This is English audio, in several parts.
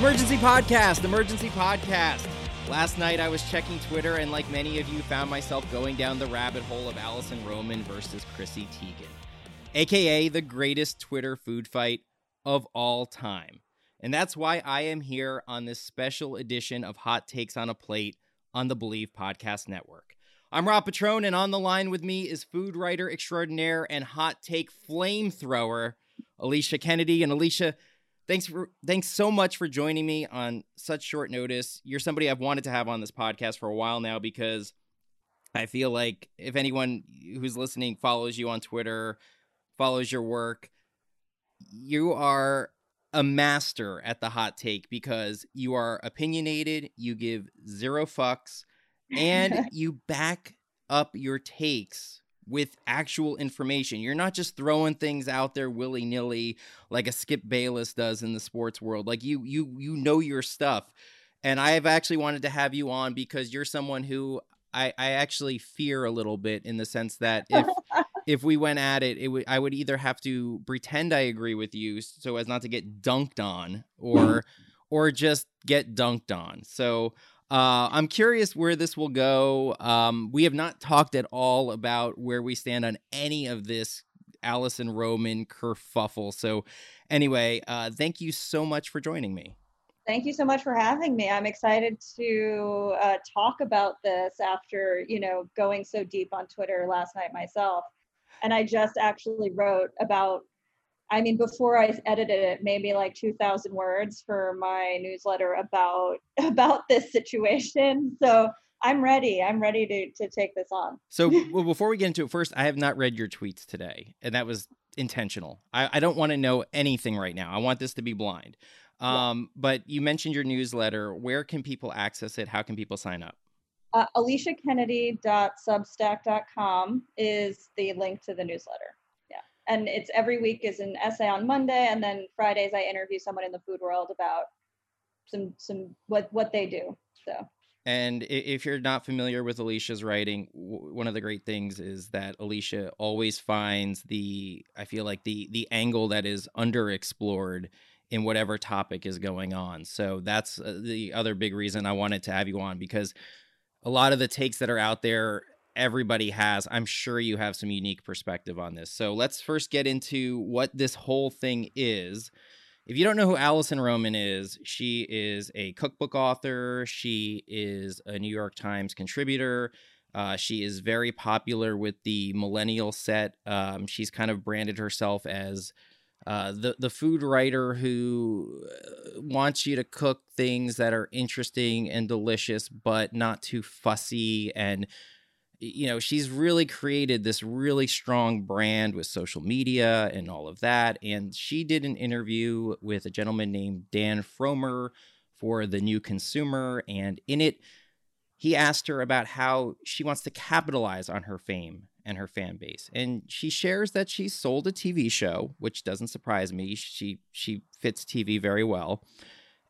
Emergency podcast, emergency podcast. Last night I was checking Twitter and like many of you found myself going down the rabbit hole of Alison Roman versus Chrissy Teigen, aka the greatest Twitter food fight of all time. And that's why I am here on this special edition of Hot Takes on a Plate on the Bleav Podcast Network. I'm Rob Petrone, and on the line with me is food writer extraordinaire and hot take flamethrower, Alicia Kennedy. And Alicia, thanks for thanks so much for joining me on such short notice. You're somebody I've wanted to have on this podcast for a while now because I feel like if anyone who's listening follows you on Twitter, follows your work, you are a master at the hot take because you are opinionated, you give zero fucks, and you back up your takes with actual information. You're not just throwing things out there willy nilly like a Skip Bayless does in the sports world. Like you, you, you know your stuff. And I have actually wanted to have you on because you're someone who I, I actually fear a little bit in the sense that if if we went at it, it would I would either have to pretend I agree with you so as not to get dunked on, or or just get dunked on. So uh, I'm curious where this will go. Um, we have not talked at all about where we stand on any of this Alison Roman kerfuffle. So, anyway, uh, thank you so much for joining me. Thank you so much for having me. I'm excited to uh, talk about this after you know going so deep on Twitter last night myself, and I just actually wrote about I mean, before I edited it, maybe like 2,000 words for my newsletter about about this situation. So I'm ready. I'm ready to to take this on. So well, before we get into it, first, I have not read your tweets today, and that was intentional. I, I don't want to know anything right now. I want this to be blind. Um, yeah. But you mentioned your newsletter. Where can people access it? How can people sign up? Uh, AliciaKennedy.substack.com is the link to the newsletter and it's every week is an essay on Monday, and then Fridays I interview someone in the food world about some some what what they do. So. And if you're not familiar with Alicia's writing, one of the great things is that Alicia always finds the I feel like the the angle that is underexplored in whatever topic is going on. So that's uh, the other big reason I wanted to have you on because a lot of the takes that are out there everybody has. I'm sure you have some unique perspective on this. So let's first get into what this whole thing is. If you don't know who Alison Roman is, she is a cookbook author. She is a New York Times contributor. Uh, she is very popular with the millennial set. Um, she's kind of branded herself as uh, the the food writer who uh, wants you to cook things that are interesting and delicious, but not too fussy and you know, she's really created this really strong brand with social media and all of that. And she did an interview with a gentleman named Dan Frommer for The New Consumer. And in it, he asked her about how she wants to capitalize on her fame and her fan base. And she shares that she sold a TV show, which doesn't surprise me. She she fits TV very well.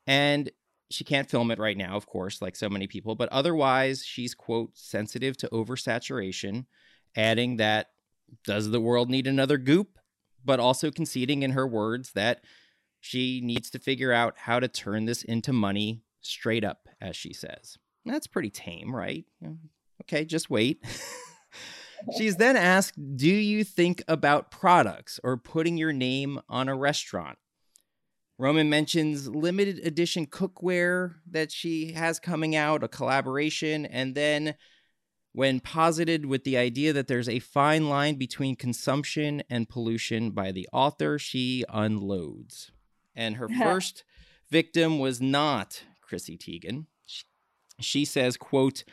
And she can't film it right now, of course, like so many people, but otherwise, she's, quote, sensitive to oversaturation, adding that does the world need another goop? But also conceding in her words that she needs to figure out how to turn this into money straight up, as she says. That's pretty tame, right? Okay, just wait. She's then asked, Do you think about products or putting your name on a restaurant? Roman mentions limited edition cookware that she has coming out, a collaboration, and then when posited with the idea that there's a fine line between consumption and pollution by the author, she unloads. And her first victim was not Chrissy Teigen. She says, quote,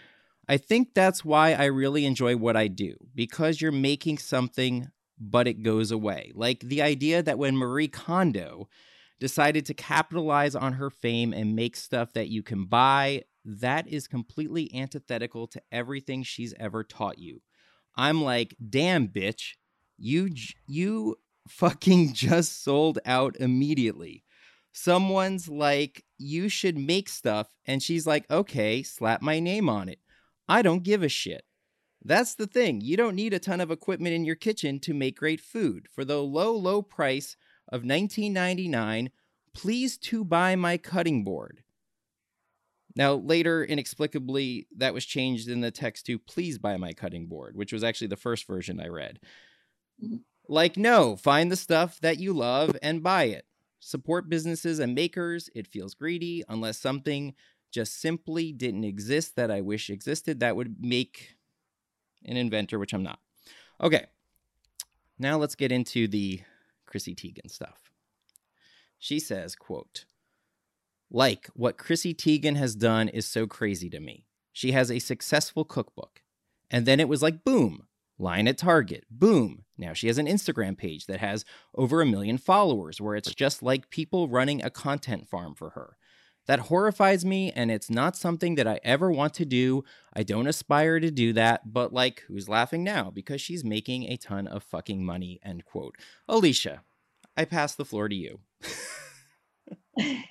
I think that's why I really enjoy what I do, because you're making something, but it goes away. Like the idea that when Marie Kondo decided to capitalize on her fame and make stuff that you can buy, that is completely antithetical to everything she's ever taught you. I'm like, damn, bitch, you you fucking just sold out immediately. Someone's like, you should make stuff, and she's like, okay, slap my name on it. I don't give a shit. That's the thing. You don't need a ton of equipment in your kitchen to make great food. For the low, low price of 1999 please to buy my cutting board. Now, later, inexplicably, that was changed in the text to please buy my cutting board, which was actually the first version I read. Like, no, find the stuff that you love and buy it. Support businesses and makers. It feels greedy unless something just simply didn't exist that I wish existed. That would make an inventor, which I'm not. Okay. Now let's get into the Chrissy Teigen stuff. She says, quote, like what Chrissy Teigen has done is so crazy to me. She has a successful cookbook. And then it was like boom, line at Target. Boom. Now she has an Instagram page that has over a million followers where it's just like people running a content farm for her. That horrifies me, and it's not something that I ever want to do. I don't aspire to do that, but like, who's laughing now? Because she's making a ton of fucking money, end quote. Alicia, I pass the floor to you.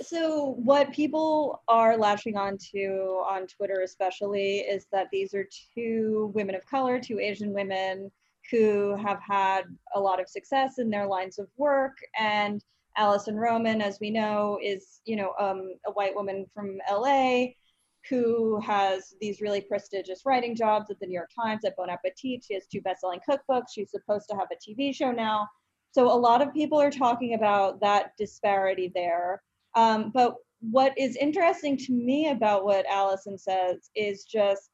so what people are latching onto on Twitter especially is that these are two women of color, two Asian women who have had a lot of success in their lines of work and Alison Roman, as we know, is you know um, a white woman from LA who has these really prestigious writing jobs at the New York Times, at Bon Appetit. She has two best-selling cookbooks. She's supposed to have a TV show now. So a lot of people are talking about that disparity there. Um, but what is interesting to me about what Alison says is just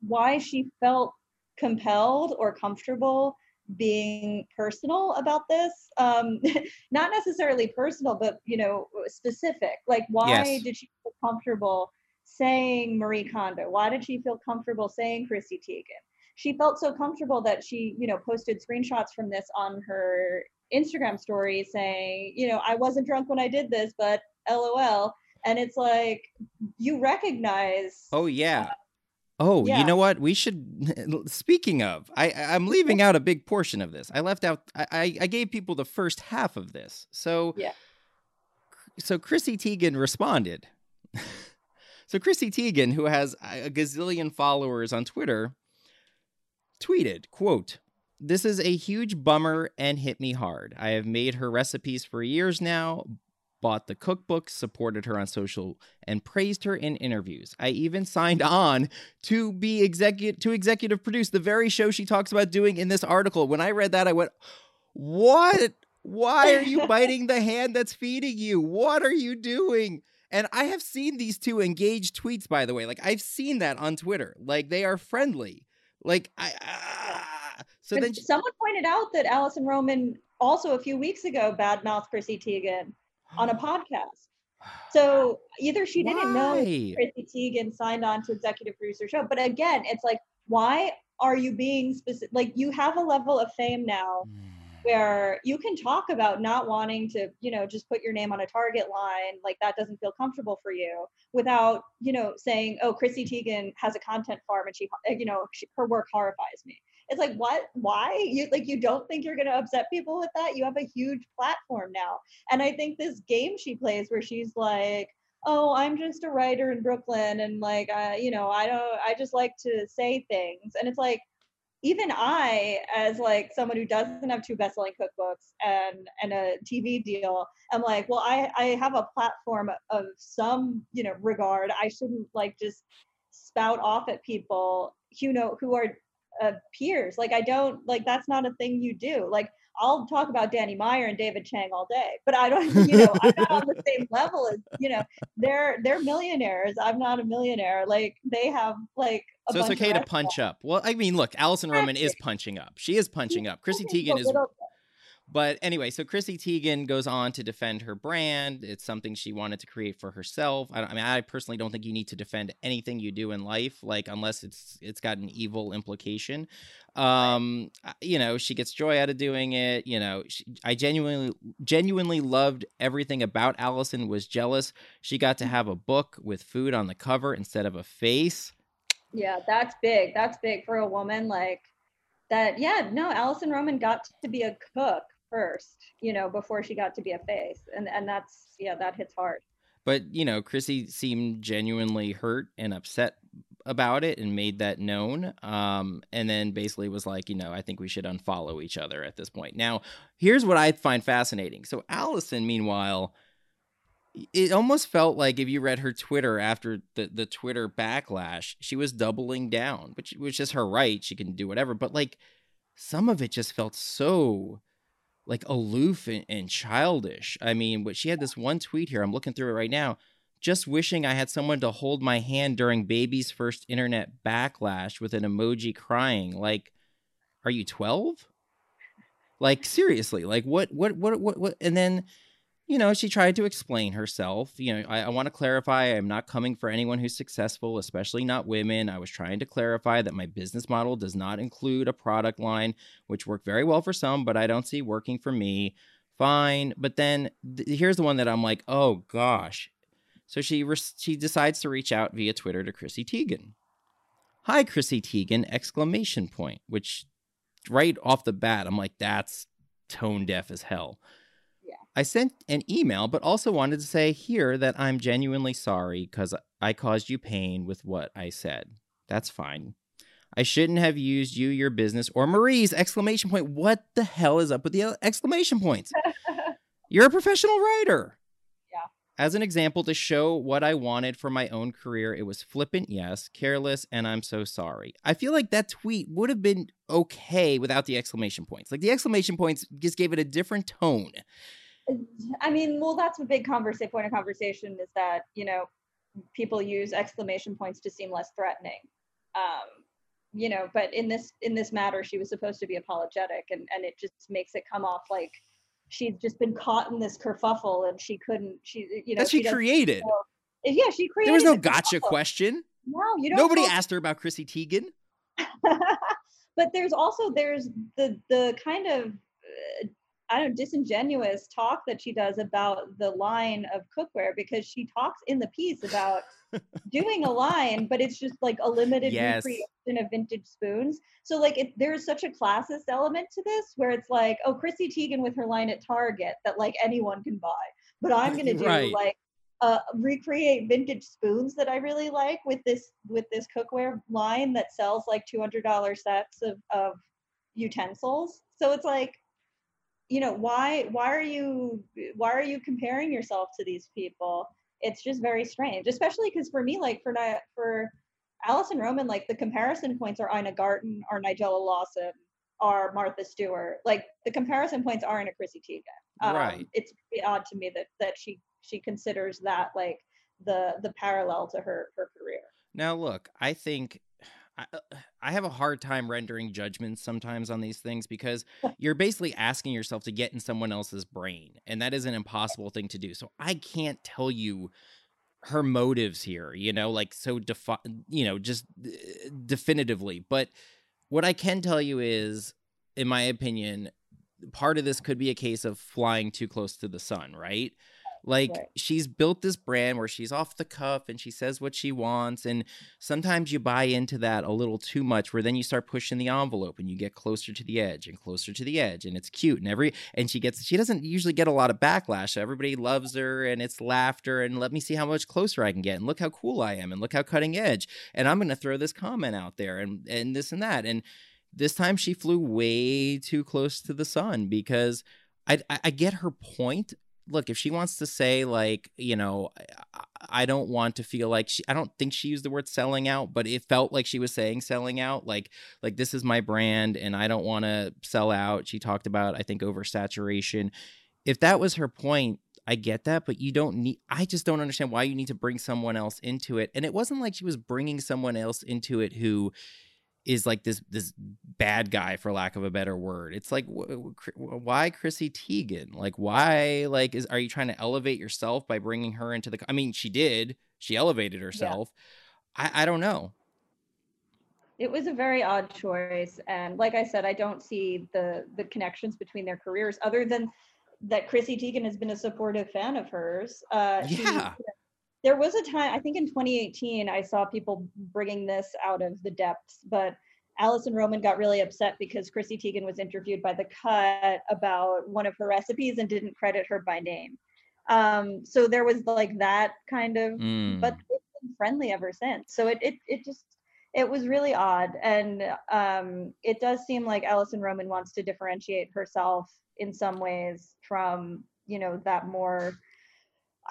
why she felt compelled or comfortable being personal about this um not necessarily personal but you know specific like why Yes. did she feel comfortable saying marie kondo why did she feel comfortable saying chrissy teigen she felt so comfortable that she you know posted screenshots from this on her instagram story saying you know i wasn't drunk when i did this but lol and it's like you recognize Oh yeah. Oh, yeah. you know what? We should. Speaking of, I I'm leaving out a big portion of this. I left out. I I I gave people the first half of this. So Yeah. So Chrissy Teigen responded. so Chrissy Teigen, who has a gazillion followers on Twitter, tweeted, "quote." This is a huge bummer and hit me hard. I have made her recipes for years now, bought the cookbook, supported her on social, and praised her in interviews. I even signed on to be executive to executive produce the very show she talks about doing in this article. When I read that, I went, "What? Why are you biting the hand that's feeding you? What are you doing?" And I have seen these two engaged tweets, by the way. Like I've seen that on Twitter. Like they are friendly. Like I. ah. so But then someone pointed out that Alison Roman also a few weeks ago badmouthed Chrissy Teigen on a podcast. So either she didn't know? Chrissy Teigen signed on to executive producer show, but again, it's like, why are you being specific? Like you have a level of fame now mm. where you can talk about not wanting to, you know, just put your name on a target line, like that doesn't feel comfortable for you, without, you know, saying, oh, Chrissy Teigen has a content farm and she, you know, she, her work horrifies me. It's like, what? Why? You like you don't think you're gonna upset people with that? You have a huge platform now, and I think this game she plays where she's like, oh, I'm just a writer in Brooklyn, and like, I, you know, I don't, I just like to say things, and it's like even I, as like someone who doesn't have two best-selling cookbooks and and a TV deal, I'm like, well, I I have a platform of some you know regard. I shouldn't like just spout off at people you know who are uh, peers. Like I don't like that's not a thing you do. Like I'll talk about Danny Meyer and David Chang all day, but I don't, you know, I'm not on the same level as, you know, they're they're millionaires. I'm not a millionaire. Like they have like a So it's okay to punch up. Well, I mean, look, Alison Roman is punching up. She is punching up. Chrissy Teigen is But anyway, so Chrissy Teigen goes on to defend her brand. It's something she wanted to create for herself. I, I mean, I personally don't think you need to defend anything you do in life, like unless it's it's got an evil implication. Um, you know, she gets joy out of doing it. You know, she, I genuinely genuinely loved everything about Alison. Was jealous she got to have a book with food on the cover instead of a face. Yeah, that's big. That's big for a woman like that. Yeah, no, Alison Roman got to be a cook first, you know, before she got to be a face. And and that's yeah, that hits hard. But you know, Chrissy seemed genuinely hurt and upset about it and made that known. Um, and then basically was like, you know, I think we should unfollow each other at this point. Now, here's what I find fascinating. So Alison, meanwhile, it almost felt like if you read her Twitter after the, the Twitter backlash, she was doubling down, which which is just her right. She can do whatever. But like some of it just felt so like aloof and, and childish. I mean, but she had this one tweet here. I'm looking through it right now. Just wishing I had someone to hold my hand during baby's first internet backlash with an emoji crying. Like, are you 12? Like seriously, like what what what what what and then you know, she tried to explain herself. You know, I, I want to clarify I'm not coming for anyone who's successful, especially not women. I was trying to clarify that my business model does not include a product line, which worked very well for some, but I don't see working for me. Fine. But then th- here's the one that I'm like, oh gosh. So she re- she decides to reach out via Twitter to Chrissy Teigen. Hi, Chrissy Teigen! Exclamation point. Which right off the bat, I'm like, that's tone deaf as hell. I sent an email, but also wanted to say here that I'm genuinely sorry because I caused you pain with what I said. That's fine. I shouldn't have used you, your business, or Marie's exclamation point. What the hell is up with the exclamation points? You're a professional writer. Yeah. As an example, to show what I wanted for my own career, it was flippant, yes, careless, and I'm so sorry. I feel like that tweet would have been okay without the exclamation points. Like the exclamation points just gave it a different tone. I mean, well, that's a big conversation. Point of conversation is that you know people use exclamation points to seem less threatening. Um, you know, but in this in this matter, she was supposed to be apologetic, and and it just makes it come off like she's just been caught in this kerfuffle, and she couldn't. She you know that she, she created. Know, yeah, she created. There was no gotcha kerfuffle. question. No, you don't. Nobody asked her about Chrissy Teigen. but there's also there's the the kind of uh, I don't know, disingenuous talk that she does about the line of cookware because she talks in the piece about doing a line, but it's just like a limited yes. recreation of vintage spoons. So like it, there's such a classist element to this where it's like, oh, Chrissy Teigen with her line at Target that like anyone can buy, but I'm gonna do right. like uh, recreate vintage spoons that I really like with this with this cookware line that sells like two hundred dollar sets of of utensils. So it's like you know why why are you why are you comparing yourself to these people? It's just very strange especially because for me like for for alison Roman like the comparison points are Ina Garten or Nigella Lawson are Martha Stewart. Like the comparison points aren't a Chrissy Teigen. Um, right. it's odd to me that that she she considers that like the the parallel to her her career. Now look I think I, uh, I have a hard time rendering judgments sometimes on these things because you're basically asking yourself to get in someone else's brain, and that is an impossible thing to do. So I can't tell you her motives here, you know, like so defi- you know, just uh, definitively. But what I can tell you is, in my opinion, part of this could be a case of flying too close to the sun, right? Like right. she's built this brand where she's off the cuff and she says what she wants. And sometimes you buy into that a little too much where then you start pushing the envelope and you get closer to the edge and closer to the edge. And it's cute. And every and she gets she doesn't usually get a lot of backlash. Everybody loves her and it's laughter and let me see how much closer I can get and look how cool I am and look how cutting edge. And I'm gonna throw this comment out there and and this and that. And this time she flew way too close to the sun because I, I, get her point look, if she wants to say like, you know, I don't want to feel like she I don't think she used the word selling out, but it felt like she was saying selling out, like like this is my brand and I don't want to sell out. She talked about I think oversaturation. If that was her point, I get that, but you don't need I just don't understand why you need to bring someone else into it. And it wasn't like she was bringing someone else into it who is like this this bad guy for lack of a better word. It's like why Chrissy Teigen? Like why like is are you trying to elevate yourself by bringing her into the I mean she did. She elevated herself. Yeah. I I don't know. It was a very odd choice and like I said I don't see the the connections between their careers other than that Chrissy Teigen has been a supportive fan of hers. Uh, yeah. She, there was a time i think in 2018 i saw people bringing this out of the depths but Alison Roman got really upset because Chrissy Teigen was interviewed by The Cut about one of her recipes and didn't credit her by name. Um, so there was like that kind of, mm. but it's been friendly ever since. So it, it, it just, it was really odd and um, it does seem like alison roman wants to differentiate herself in some ways from you know that more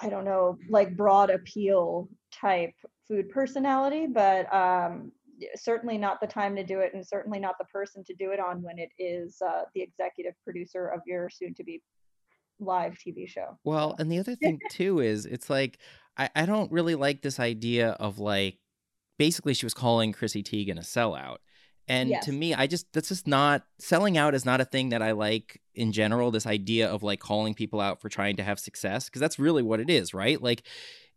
i don't know like broad appeal type food personality but um, certainly not the time to do it and certainly not the person to do it on when it is uh, the executive producer of your soon to be live tv show well and the other thing too is it's like I, I don't really like this idea of like basically she was calling Chrissy Teigen a sellout. And yes. to me, I just that's just not selling out is not a thing that I like in general. This idea of like calling people out for trying to have success, because that's really what it is, right? Like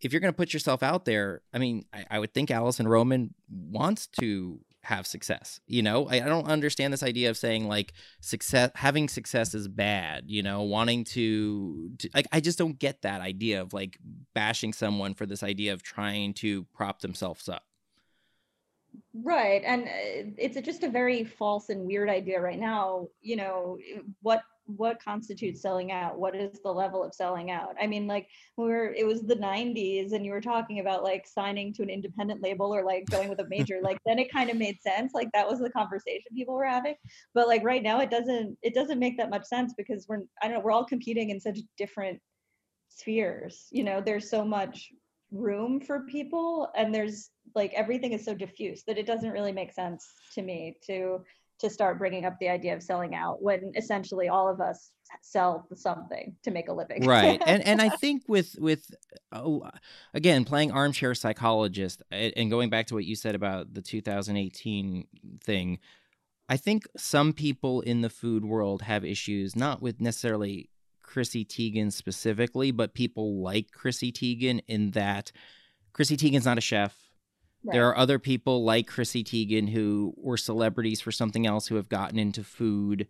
if you're gonna put yourself out there, I mean, I, I would think Alison Roman wants to have success. You know, I, I, don't understand this idea of saying like success, having success is bad. You know, wanting to, to, like, I just don't get that idea of like bashing someone for this idea of trying to prop themselves up. Right. And uh, it's just a very false and weird idea right now. You know, what what constitutes selling out what is the level of selling out i mean like we were it was the 90s and you were talking about like signing to an independent label or like going with a major like then it kind of made sense like that was the conversation people were having but like right now it doesn't it doesn't make that much sense because we're i don't know we're all competing in such different spheres you know there's so much room for people and there's like everything is so diffuse that it doesn't really make sense to me to to start bringing up the idea of selling out when essentially all of us sell something to make a living. Right and and i think with with uh, again playing armchair psychologist and going back to what you said about the 2018 thing i think some people in the food world have issues not with necessarily Chrissy Teigen specifically, but people like Chrissy Teigen in that Chrissy Teigen's not a chef. Right. There are other people like Chrissy Teigen who were celebrities for something else who have gotten into food.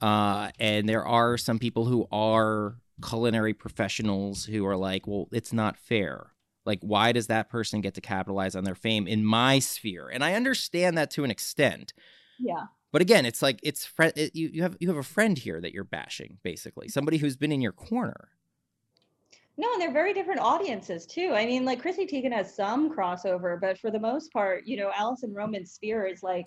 Uh, and there are some people who are culinary professionals who are like, well, it's not fair. Like, why does that person get to capitalize on their fame in my sphere? And I understand that to an extent. Yeah. But again, it's like it's fr- it, you you have you have a friend here that you're bashing, basically somebody who's been in your corner. No, and they're very different audiences too. I mean, like Chrissy Teigen has some crossover, but for the most part, you know, Alison Roman's sphere is like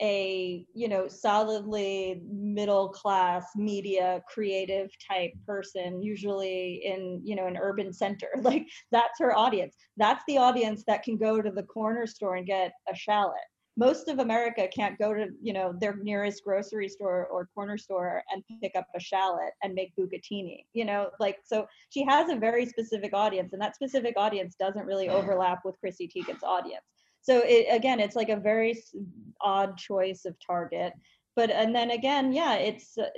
a you know solidly middle class media creative type person usually in you know an urban center like that's her audience that's the audience that can go to the corner store and get a shallot most of America can't go to you know their nearest grocery store or corner store and pick up a shallot and make bucatini. You know, like so she has a very specific audience, and that specific audience doesn't really overlap with Chrissy Teigen's audience. So it, again, it's like a very odd choice of target. But and then again, yeah, it's uh,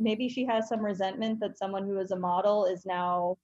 maybe she has some resentment that someone who is a model is now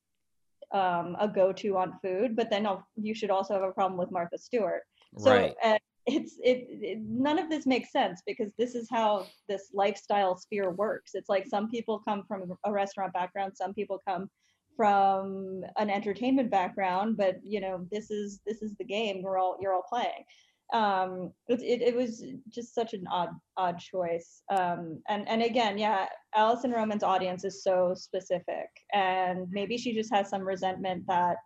um, a go-to on food. But then you should also have a problem with Martha Stewart. So right. uh, it's it, it, none of this makes sense because this is how this lifestyle sphere works. It's like some people come from a restaurant background some people come from an entertainment background but you know this is this is the game we're all you're all playing. Um it, it, it was just such an odd odd choice. Um and and again yeah alison roman's audience is so specific and maybe she just has some resentment that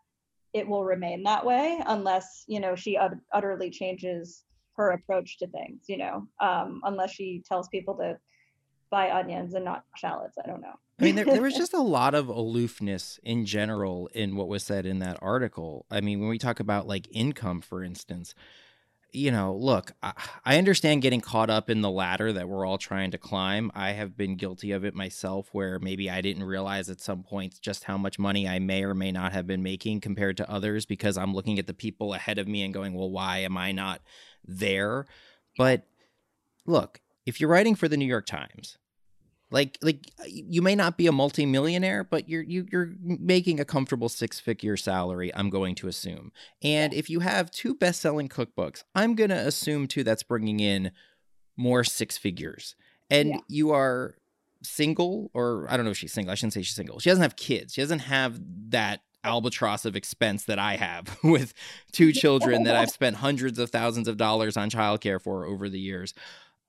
it will remain that way unless you know she ut- utterly changes her approach to things, you know, um, unless she tells people to buy onions and not shallots. I don't know. I mean, there, there, was just a lot of aloofness in general in what was said in that article. I mean, when we talk about like income, for instance, you know, look, I, I understand getting caught up in the ladder that we're all trying to climb. I have been guilty of it myself, where maybe I didn't realize at some points just how much money I may or may not have been making compared to others because I'm looking at the people ahead of me and going, well, why am I not there. But look, if you're writing for the New York Times, like like you may not be a multimillionaire, but you're you, you're making a comfortable six figure salary. I'm going to assume, and if you have two best selling cookbooks, I'm gonna assume too that's bringing in more six figures, and yeah. you are single or I don't know if she's single. I shouldn't say she's single. She doesn't have kids. She doesn't have that albatross of expense that I have with two children that I've spent hundreds of thousands of dollars on childcare for over the years.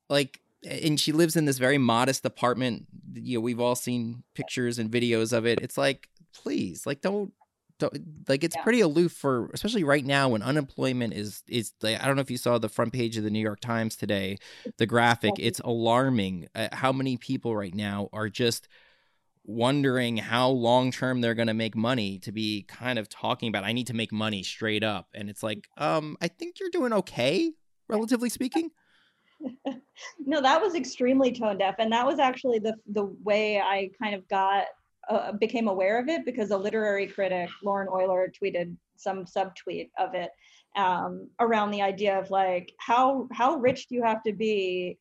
Like, and she lives in this very modest apartment. You know, we've all seen pictures and videos of it. It's like, please, like, don't don't like it's yeah. pretty aloof for especially right now when unemployment is is like, I don't know if you saw the front page of the New York Times today, the graphic. It's alarming uh, how many people right now are just wondering how long term they're going to make money to be kind of talking about I need to make money straight up and it's like um I think you're doing okay relatively speaking. no, that was extremely tone deaf and that was actually the the way I kind of got uh, became aware of it because a literary critic, Lauren Oyler, tweeted some subtweet of it um, around the idea of like how how rich do you have to be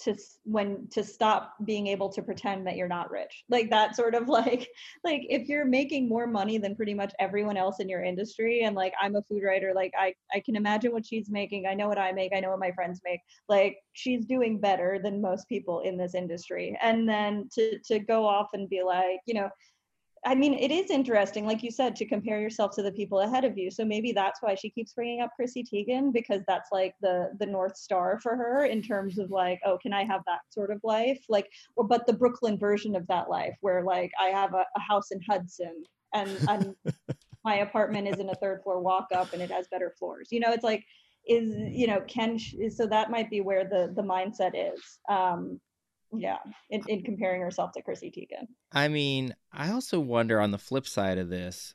to when to stop being able to pretend that you're not rich. Like that sort of like like if you're making more money than pretty much everyone else in your industry and like i'm a food writer like i i can imagine what she's making i know what i make i know what my friends make like she's doing better than most people in this industry. And then to to go off and be like you know I mean, it is interesting, like you said, to compare yourself to the people ahead of you. So maybe that's why she keeps bringing up Chrissy Teigen because that's like the the north star for her in terms of like, oh, can I have that sort of life? Like, or but the Brooklyn version of that life, where like I have a, a house in Hudson and and my apartment is in a third floor walk up and it has better floors. You know, it's like is you know can so that might be where the the mindset is. Um, yeah in, in comparing herself to chrissy teigen. I mean i also wonder on the flip side of this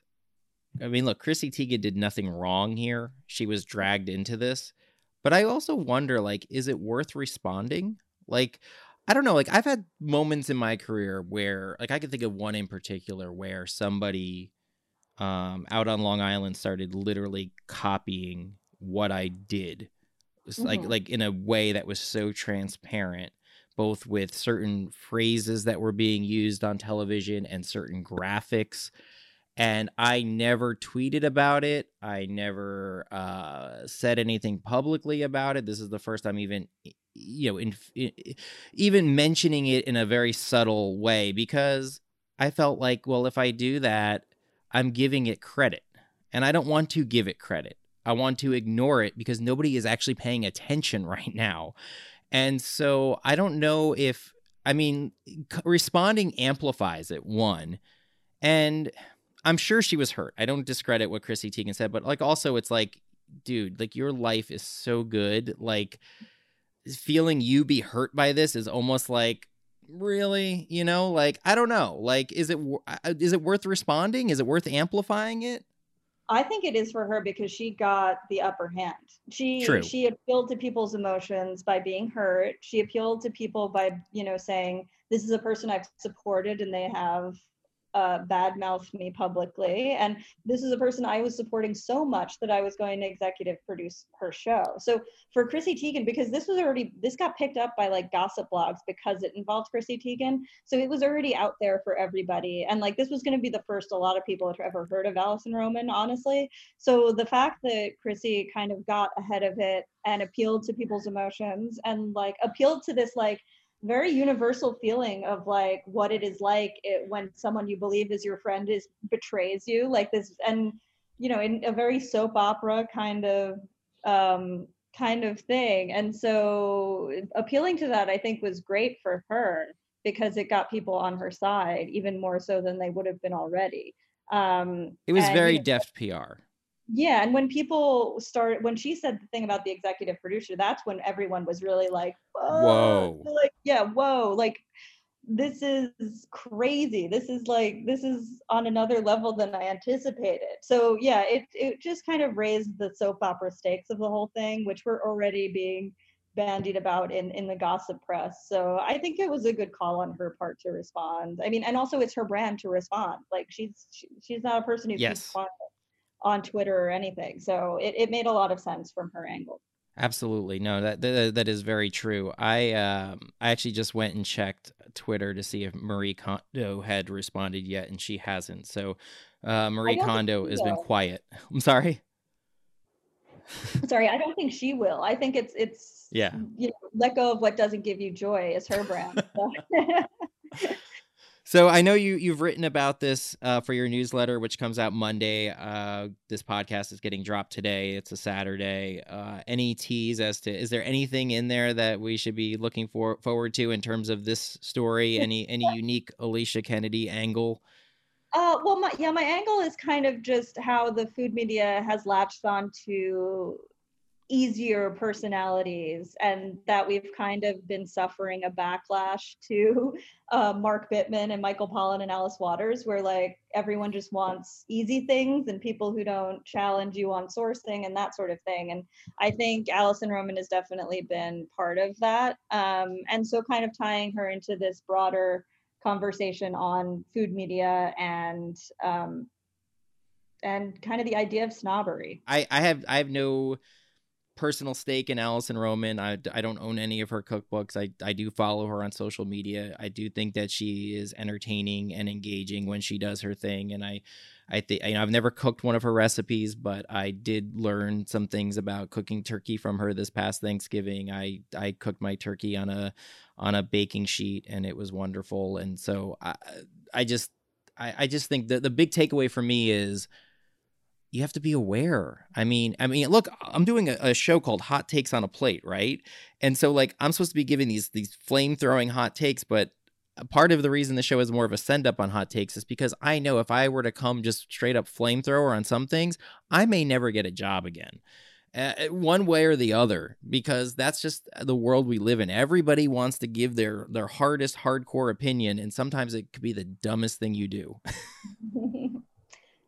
i mean look chrissy teigen did nothing wrong here. She was dragged into this. But i also wonder like is it worth responding? Like i don't know like i've had moments in my career where like i can think of one in particular where somebody um out on long island started literally copying what i did. Mm-hmm. like like in a way that was so transparent both with certain phrases that were being used on television and certain graphics. And I never tweeted about it. I never uh, said anything publicly about it. This is the first time even, you know, in, in, even mentioning it in a very subtle way because I felt like, well, if I do that, I'm giving it credit. And I don't want to give it credit. I want to ignore it because nobody is actually paying attention right now. And so I don't know if, I mean, responding amplifies it, one. And I'm sure she was hurt. I don't discredit what Chrissy Teigen said, but like also it's like, dude, like your life is so good. Like feeling you be hurt by this is almost like, really you know like i don't know like is it uh, is it worth responding is it worth amplifying it I think it is for her because she got the upper hand. She True. she appealed to people's emotions by being hurt. She appealed to people by, you know, saying this is a person I've supported and they have uh, badmouthed me publicly. And this is a person I was supporting so much that I was going to executive produce her show. So for Chrissy Teigen, because this was already, this got picked up by like gossip blogs because it involved Chrissy Teigen. So it was already out there for everybody. And like this was going to be the first a lot of people had ever heard of Alison Roman, honestly. So the fact that Chrissy kind of got ahead of it and appealed to people's emotions and like appealed to this like, very universal feeling of like what it is like it, when someone you believe is your friend is betrays you like this and you know in a very soap opera kind of um kind of thing. And so appealing to that i think was great for her because it got people on her side even more so than they would have been already. Um it was and, very you know, deft pr yeah and when people start when she said the thing about the executive producer that's when everyone was really like whoa, whoa. like yeah whoa like this is crazy this is like this is on another level than i anticipated. So yeah it it just kind of raised the soap opera stakes of the whole thing which were already being bandied about in in the gossip press. So i think it was a good call on her part to respond. I mean and also it's her brand to respond. Like she's she, she's not a person who yes. keeps quiet on Twitter or anything. So it, it made a lot of sense from her angle. Absolutely. No, that, that that is very true. I um I actually just went and checked Twitter to see if Marie Kondo had responded yet and she hasn't. So uh, Marie Kondo has been quiet. I'm sorry. sorry, I don't think she will. I think it's it's yeah. You know, let go of what doesn't give you joy is her brand. So I know you you've written about this uh, for your newsletter, which comes out Monday. Uh, this podcast is getting dropped today. It's a Saturday. Uh, any tease as to is there anything in there that we should be looking for forward to in terms of this story? Any any unique Alicia Kennedy angle? Uh, well, my, yeah, my angle is kind of just how the food media has latched on to easier personalities and that we've kind of been suffering a backlash to uh, Mark Bittman and Michael Pollan and Alice Waters, where like everyone just wants easy things and people who don't challenge you on sourcing and that sort of thing. And I think Alison Roman has definitely been part of that. Um, and so kind of tying her into this broader conversation on food media and um, and kind of the idea of snobbery. I, I have I have no personal stake in Alison Roman. I, I don't own any of her cookbooks. I, I do follow her on social media. I do think that she is entertaining and engaging when she does her thing. And I, I think you know I've never cooked one of her recipes, but I did learn some things about cooking turkey from her this past Thanksgiving. I I cooked my turkey on a on a baking sheet, and it was wonderful. And so I I just I, I just think that the big takeaway for me is you have to be aware. I mean, I mean, look, I'm doing a, a, show called Hot Takes on a Plate, right? And so like I'm supposed to be giving these these flame throwing hot takes, but uh, part of the reason the show is more of a send up on hot takes is because I know if I were to come just straight up flamethrower on some things, I may never get a job again. Uh, uh one way or the other because that's just uh, the world we live in everybody wants to give their their hardest hardcore opinion and sometimes it could be the dumbest thing you do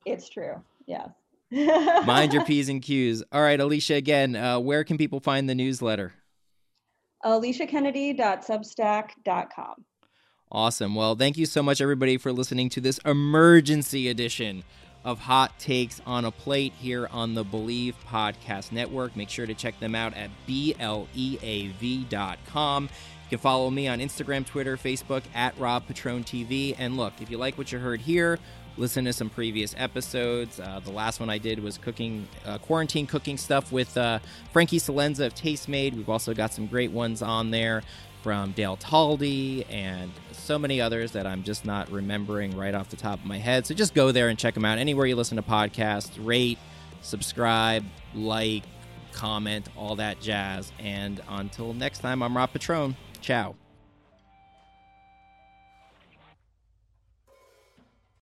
it's true yeah Mind your P's and Q's. All right, Alicia, again, uh, where can people find the newsletter? AliciaKennedy.substack.com. Awesome. Well, thank you so much, everybody, for listening to this emergency edition of Hot Takes on a Plate here on the Bleav Podcast Network. Make sure to check them out at BLEAV.com. You can follow me on Instagram, Twitter, Facebook at Rob Petrone TV. And look, if you like what you heard here, listen to some previous episodes. Uh, the last one I did was cooking, uh, quarantine cooking stuff with uh, Frankie Celenza of Tastemade. We've also got some great ones on there from Dale Talde and so many others that I'm just not remembering right off the top of my head. So just go there and check them out. Anywhere you listen to podcasts, rate, subscribe, like, comment, all that jazz. And until next time, I'm Rob Petrone. Ciao.